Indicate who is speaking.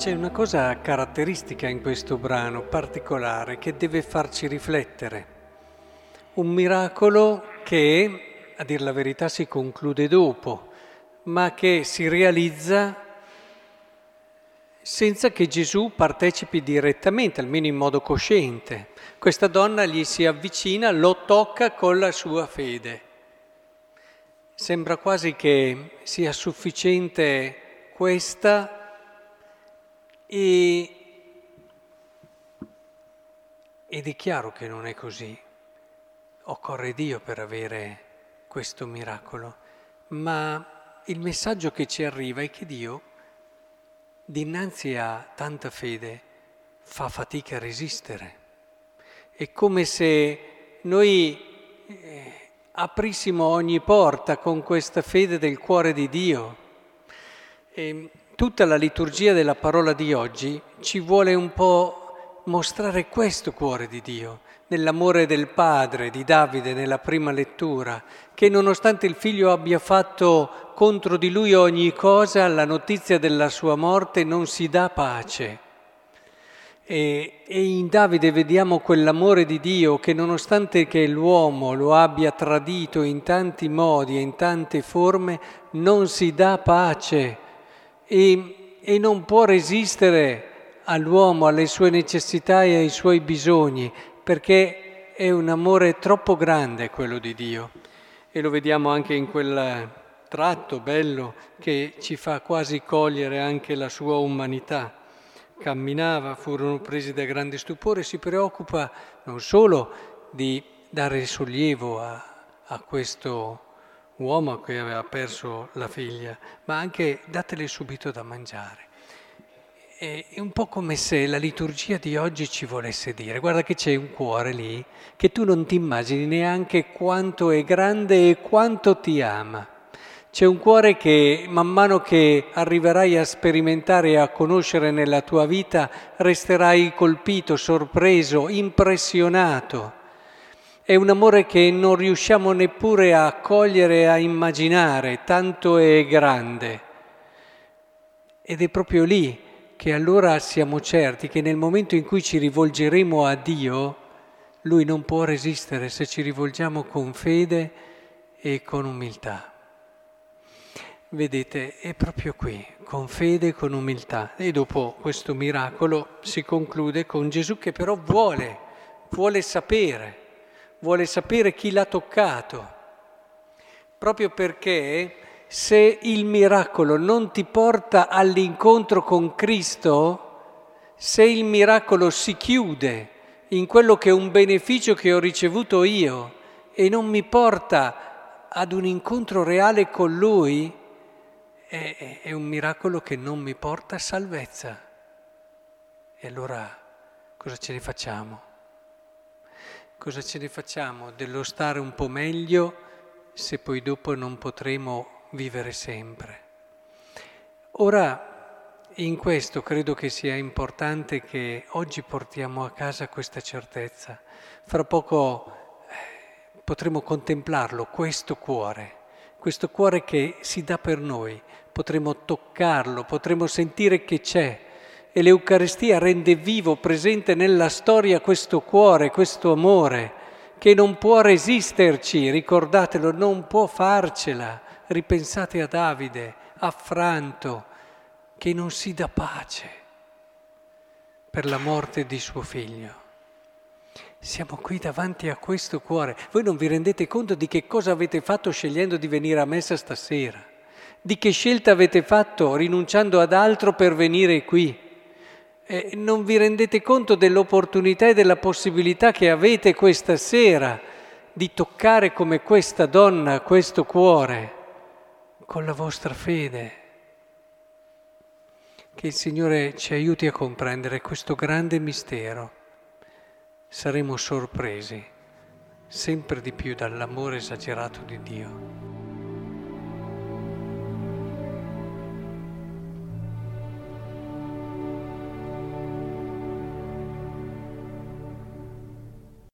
Speaker 1: c'è una cosa caratteristica in questo brano, particolare, che deve farci riflettere. Un miracolo che, a dir la verità, si conclude dopo, ma che si realizza senza che Gesù partecipi direttamente, almeno in modo cosciente. Questa donna gli si avvicina, lo tocca con la sua fede. Sembra quasi che sia sufficiente questa e, ed è chiaro che non è così. Occorre Dio per avere questo miracolo, ma il messaggio che ci arriva è che Dio, dinanzi a tanta fede, fa fatica a resistere. È come se noi eh, aprissimo ogni porta con questa fede del cuore di Dio. E tutta la liturgia della parola di oggi ci vuole un po' mostrare questo cuore di Dio, nell'amore del Padre di Davide nella prima lettura, che nonostante il figlio abbia fatto contro di lui ogni cosa, la notizia della sua morte non si dà pace. E, e in Davide vediamo quell'amore di Dio che nonostante che l'uomo lo abbia tradito in tanti modi e in tante forme, non si dà pace e, e non può resistere all'uomo, alle sue necessità e ai suoi bisogni, perché è un amore troppo grande quello di Dio. E lo vediamo anche in quel tratto bello che ci fa quasi cogliere anche la sua umanità. Camminava, furono presi da grande stupore, si preoccupa non solo di dare sollievo a, a questo uomo che aveva perso la figlia, ma anche datele subito da mangiare. È un po' come se la liturgia di oggi ci volesse dire, guarda che c'è un cuore lì che tu non ti immagini neanche quanto è grande e quanto ti ama. C'è un cuore che man mano che arriverai a sperimentare e a conoscere nella tua vita resterai colpito, sorpreso, impressionato è un amore che non riusciamo neppure a cogliere a immaginare, tanto è grande. Ed è proprio lì che allora siamo certi che nel momento in cui ci rivolgeremo a Dio, Lui non può resistere se ci rivolgiamo con fede e con umiltà. Vedete, è proprio qui, con fede e con umiltà. E dopo questo miracolo si conclude con Gesù che però vuole, vuole sapere vuole sapere chi l'ha toccato, proprio perché se il miracolo non ti porta all'incontro con Cristo, se il miracolo si chiude in quello che è un beneficio che ho ricevuto io e non mi porta ad un incontro reale con Lui, è, è un miracolo che non mi porta a salvezza. E allora cosa ce ne facciamo? Cosa ce ne facciamo dello stare un po' meglio se poi dopo non potremo vivere sempre? Ora, in questo credo che sia importante che oggi portiamo a casa questa certezza. Fra poco eh, potremo contemplarlo, questo cuore, questo cuore che si dà per noi. Potremo toccarlo, potremo sentire che c'è e l'Eucaristia rende vivo, presente nella storia questo cuore, questo amore, che non può resisterci, ricordatelo, non può farcela. Ripensate a Davide, affranto, che non si dà pace per la morte di suo figlio. Siamo qui davanti a questo cuore. Voi non vi rendete conto di che cosa avete fatto scegliendo di venire a messa stasera? Di che scelta avete fatto rinunciando ad altro per venire qui? Eh, non vi rendete conto dell'opportunità e della possibilità che avete questa sera di toccare come questa donna questo cuore con la vostra fede. Che il Signore ci aiuti a comprendere questo grande mistero. Saremo sorpresi sempre di più dall'amore esagerato di Dio.